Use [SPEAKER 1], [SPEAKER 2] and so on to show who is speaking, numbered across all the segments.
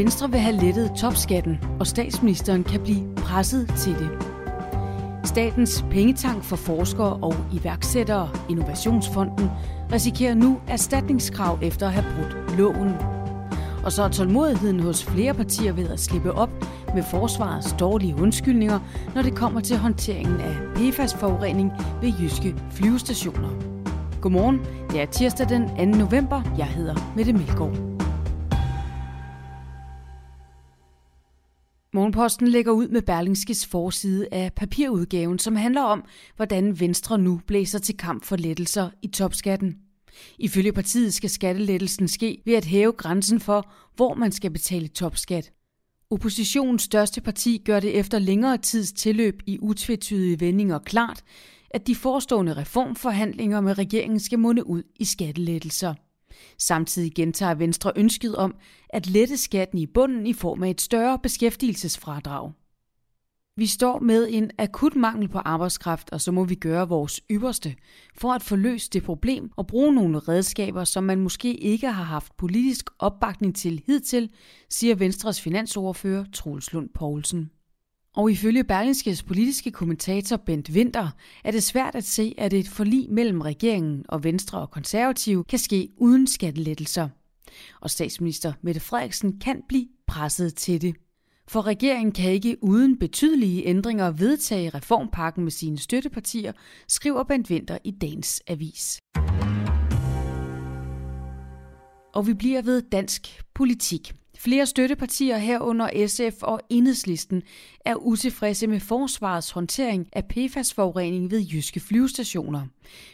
[SPEAKER 1] Venstre vil have lettet topskatten, og statsministeren kan blive presset til det. Statens pengetank for forskere og iværksættere, Innovationsfonden, risikerer nu erstatningskrav efter at have brudt loven. Og så er tålmodigheden hos flere partier ved at slippe op med forsvarets dårlige undskyldninger, når det kommer til håndteringen af PFAS-forurening ved jyske flyvestationer. Godmorgen, det er tirsdag den 2. november. Jeg hedder Mette Melgaard. Morgenposten lægger ud med Berlingskes forside af papirudgaven, som handler om, hvordan Venstre nu blæser til kamp for lettelser i topskatten. Ifølge partiet skal skattelettelsen ske ved at hæve grænsen for, hvor man skal betale topskat. Oppositionens største parti gør det efter længere tids tilløb i utvetydige vendinger klart, at de forestående reformforhandlinger med regeringen skal munde ud i skattelettelser. Samtidig gentager Venstre ønsket om at lette skatten i bunden i form af et større beskæftigelsesfradrag. Vi står med en akut mangel på arbejdskraft, og så må vi gøre vores ypperste for at få løst det problem og bruge nogle redskaber, som man måske ikke har haft politisk opbakning til hidtil, siger Venstres finansordfører Troels Lund Poulsen. Og ifølge Berlingskes politiske kommentator Bent Winter er det svært at se, at et forlig mellem regeringen og Venstre og Konservative kan ske uden skattelettelser. Og statsminister Mette Frederiksen kan blive presset til det. For regeringen kan ikke uden betydelige ændringer vedtage reformpakken med sine støttepartier, skriver Bent Winter i dagens avis. Og vi bliver ved dansk politik. Flere støttepartier herunder SF og Enhedslisten er utilfredse med forsvarets håndtering af PFAS-forurening ved jyske flyvestationer.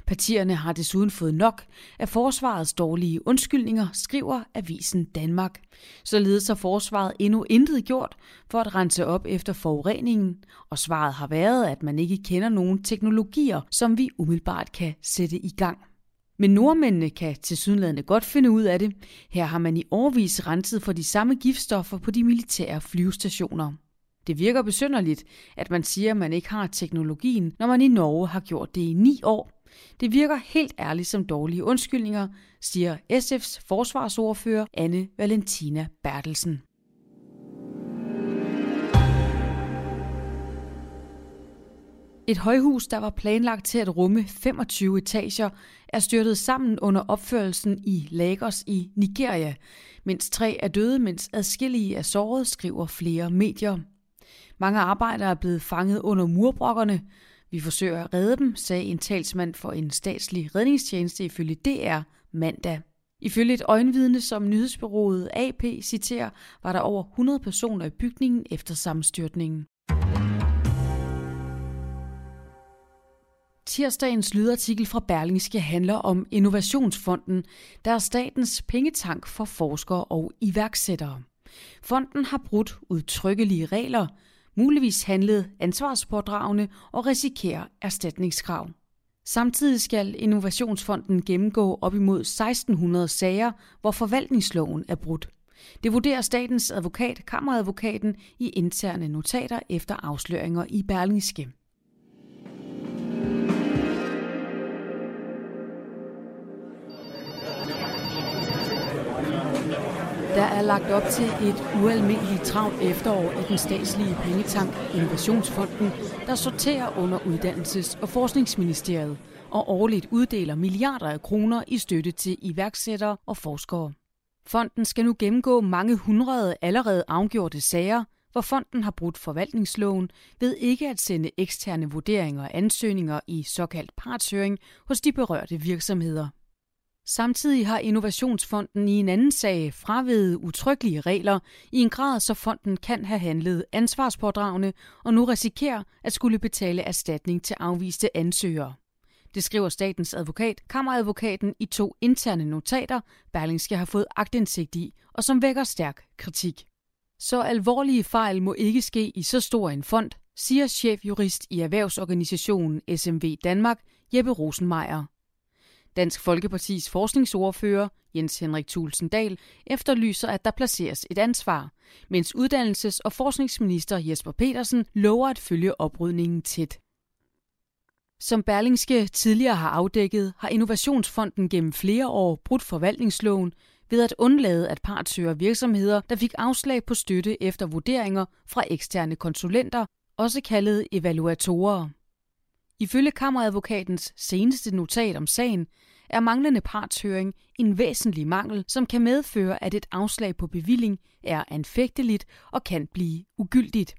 [SPEAKER 1] Partierne har desuden fået nok af forsvarets dårlige undskyldninger, skriver Avisen Danmark. Således har forsvaret endnu intet gjort for at rense op efter forureningen, og svaret har været, at man ikke kender nogen teknologier, som vi umiddelbart kan sætte i gang. Men nordmændene kan til sydenladende godt finde ud af det. Her har man i årvis renset for de samme giftstoffer på de militære flyvestationer. Det virker besynderligt, at man siger, at man ikke har teknologien, når man i Norge har gjort det i ni år. Det virker helt ærligt som dårlige undskyldninger, siger SF's forsvarsordfører Anne Valentina Bertelsen. Et højhus, der var planlagt til at rumme 25 etager, er styrtet sammen under opførelsen i Lagos i Nigeria. Mindst tre er døde, mens adskillige er såret, skriver flere medier. Mange arbejdere er blevet fanget under murbrokkerne. Vi forsøger at redde dem, sagde en talsmand for en statslig redningstjeneste ifølge DR mandag. Ifølge et øjenvidne, som nyhedsbyrået AP citerer, var der over 100 personer i bygningen efter sammenstyrtningen. Tirsdagens lydartikel fra Berlingske handler om Innovationsfonden, der er statens pengetank for forskere og iværksættere. Fonden har brudt udtrykkelige regler, muligvis handlet ansvarspådragende og risikerer erstatningskrav. Samtidig skal Innovationsfonden gennemgå op imod 1600 sager, hvor forvaltningsloven er brudt. Det vurderer statens advokat, kammeradvokaten, i interne notater efter afsløringer i Berlingske. Der er lagt op til et ualmindeligt travlt efterår i den statslige pengetank Innovationsfonden, der sorterer under Uddannelses- og Forskningsministeriet og årligt uddeler milliarder af kroner i støtte til iværksættere og forskere. Fonden skal nu gennemgå mange hundrede allerede afgjorte sager, hvor fonden har brudt forvaltningsloven ved ikke at sende eksterne vurderinger og ansøgninger i såkaldt partshøring hos de berørte virksomheder. Samtidig har Innovationsfonden i en anden sag fravedet utryggelige regler i en grad, så fonden kan have handlet ansvarspådragende og nu risikerer at skulle betale erstatning til afviste ansøgere. Det skriver statens advokat, kammeradvokaten, i to interne notater, Berlingske har fået agtindsigt i, og som vækker stærk kritik. Så alvorlige fejl må ikke ske i så stor en fond, siger chefjurist i erhvervsorganisationen SMV Danmark, Jeppe Rosenmeier. Dansk Folkepartis forskningsordfører, Jens Henrik Thulsen Dahl, efterlyser, at der placeres et ansvar, mens uddannelses- og forskningsminister Jesper Petersen lover at følge oprydningen tæt. Som Berlingske tidligere har afdækket, har Innovationsfonden gennem flere år brudt forvaltningsloven ved at undlade at partsøre virksomheder, der fik afslag på støtte efter vurderinger fra eksterne konsulenter, også kaldet evaluatorer. Ifølge kammeradvokatens seneste notat om sagen, er manglende partshøring en væsentlig mangel, som kan medføre, at et afslag på bevilling er anfægteligt og kan blive ugyldigt.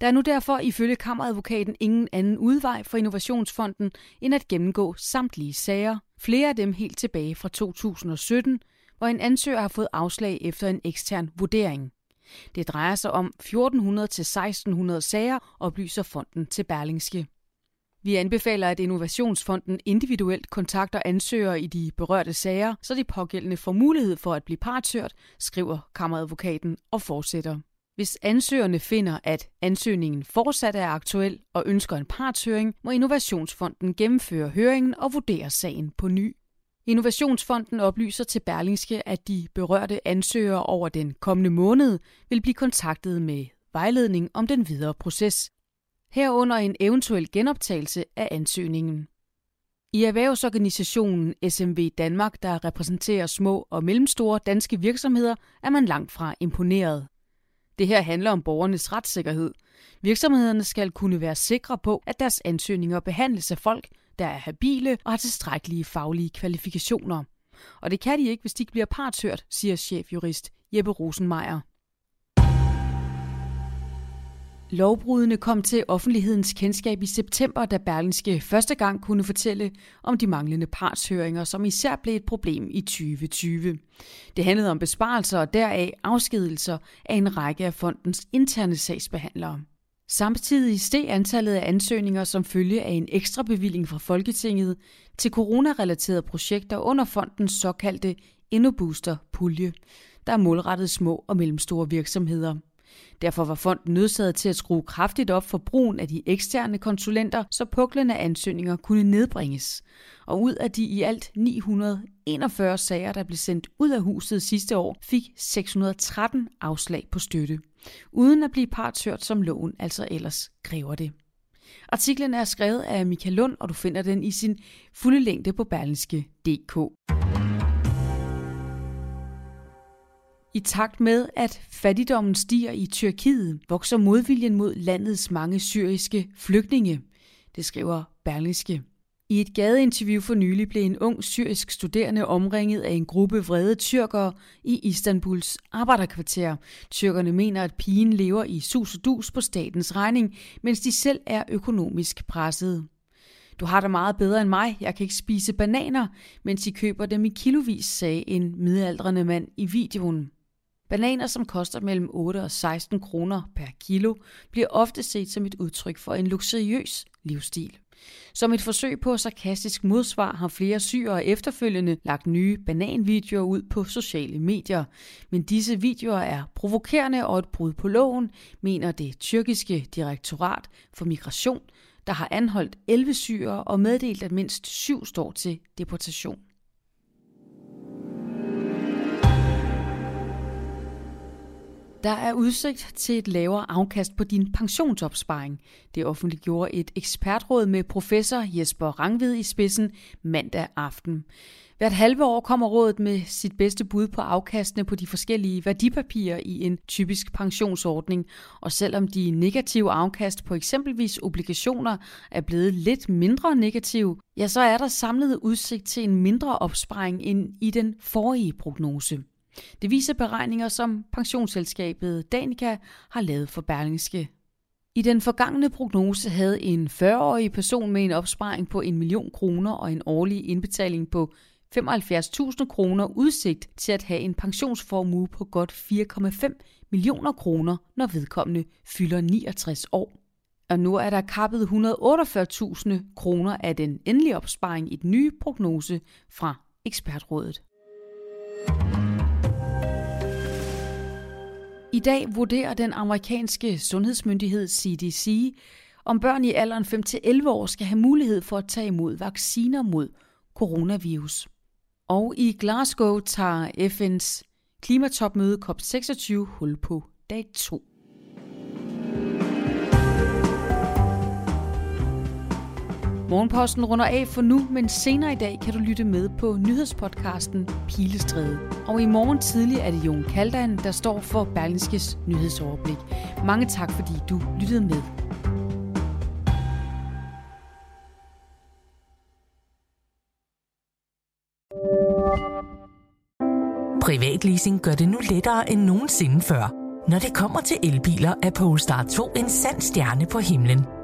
[SPEAKER 1] Der er nu derfor ifølge kammeradvokaten ingen anden udvej for Innovationsfonden end at gennemgå samtlige sager, flere af dem helt tilbage fra 2017, hvor en ansøger har fået afslag efter en ekstern vurdering. Det drejer sig om 1400-1600 sager, oplyser fonden til Berlingske. Vi anbefaler, at Innovationsfonden individuelt kontakter ansøgere i de berørte sager, så de pågældende får mulighed for at blive partshørt, skriver kammeradvokaten og fortsætter. Hvis ansøgerne finder, at ansøgningen fortsat er aktuel og ønsker en partshøring, må Innovationsfonden gennemføre høringen og vurdere sagen på ny. Innovationsfonden oplyser til Berlingske, at de berørte ansøgere over den kommende måned vil blive kontaktet med vejledning om den videre proces, herunder en eventuel genoptagelse af ansøgningen. I erhvervsorganisationen SMV Danmark, der repræsenterer små og mellemstore danske virksomheder, er man langt fra imponeret. Det her handler om borgernes retssikkerhed. Virksomhederne skal kunne være sikre på, at deres ansøgninger behandles af folk, der er habile og har tilstrækkelige faglige kvalifikationer. Og det kan de ikke, hvis de ikke bliver partshørt, siger chefjurist Jeppe Rosenmeier. Lovbrudene kom til offentlighedens kendskab i september, da Berlingske første gang kunne fortælle om de manglende partshøringer, som især blev et problem i 2020. Det handlede om besparelser og deraf afskedelser af en række af fondens interne sagsbehandlere. Samtidig steg antallet af ansøgninger som følge af en ekstra bevilling fra Folketinget til coronarelaterede projekter under fondens såkaldte InnoBooster-pulje, der er målrettet små og mellemstore virksomheder. Derfor var fonden nødsaget til at skrue kraftigt op for brugen af de eksterne konsulenter, så puklende ansøgninger kunne nedbringes. Og ud af de i alt 941 sager, der blev sendt ud af huset sidste år, fik 613 afslag på støtte, uden at blive partshørt, som loven altså ellers kræver det. Artiklen er skrevet af Michael Lund, og du finder den i sin fulde længde på berlingske.dk. I takt med, at fattigdommen stiger i Tyrkiet, vokser modviljen mod landets mange syriske flygtninge. Det skriver Berlingske. I et gadeinterview for nylig blev en ung syrisk studerende omringet af en gruppe vrede tyrkere i Istanbuls arbejderkvarter. Tyrkerne mener, at pigen lever i sus og dus på statens regning, mens de selv er økonomisk presset. Du har det meget bedre end mig, jeg kan ikke spise bananer, mens de køber dem i kilovis, sagde en midaldrende mand i videoen. Bananer, som koster mellem 8 og 16 kroner per kilo, bliver ofte set som et udtryk for en luksuriøs livsstil. Som et forsøg på sarkastisk modsvar har flere syre efterfølgende lagt nye bananvideoer ud på sociale medier. Men disse videoer er provokerende og et brud på loven, mener det tyrkiske direktorat for migration, der har anholdt 11 syre og meddelt, at mindst syv står til deportation. Der er udsigt til et lavere afkast på din pensionsopsparing. Det offentliggjorde et ekspertråd med professor Jesper Rangvid i spidsen mandag aften. Hvert halve år kommer rådet med sit bedste bud på afkastene på de forskellige værdipapirer i en typisk pensionsordning, og selvom de negative afkast på eksempelvis obligationer er blevet lidt mindre negative, ja, så er der samlet udsigt til en mindre opsparing end i den forrige prognose. Det viser beregninger, som pensionsselskabet Danica har lavet for Berlingske. I den forgangne prognose havde en 40-årig person med en opsparing på 1 million kroner og en årlig indbetaling på 75.000 kroner udsigt til at have en pensionsformue på godt 4,5 millioner kroner, når vedkommende fylder 69 år. Og nu er der kappet 148.000 kroner af den endelige opsparing i den nye prognose fra ekspertrådet. I dag vurderer den amerikanske sundhedsmyndighed CDC, om børn i alderen 5-11 år skal have mulighed for at tage imod vacciner mod coronavirus. Og i Glasgow tager FN's klimatopmøde COP26 hul på dag 2. Morgenposten runder af for nu, men senere i dag kan du lytte med på nyhedspodcasten Pilestræde. Og i morgen tidlig er det Jon Kaldan, der står for Berlingskes nyhedsoverblik. Mange tak, fordi du lyttede med.
[SPEAKER 2] Privatleasing gør det nu lettere end nogensinde før. Når det kommer til elbiler, er Polestar 2 en sand stjerne på himlen.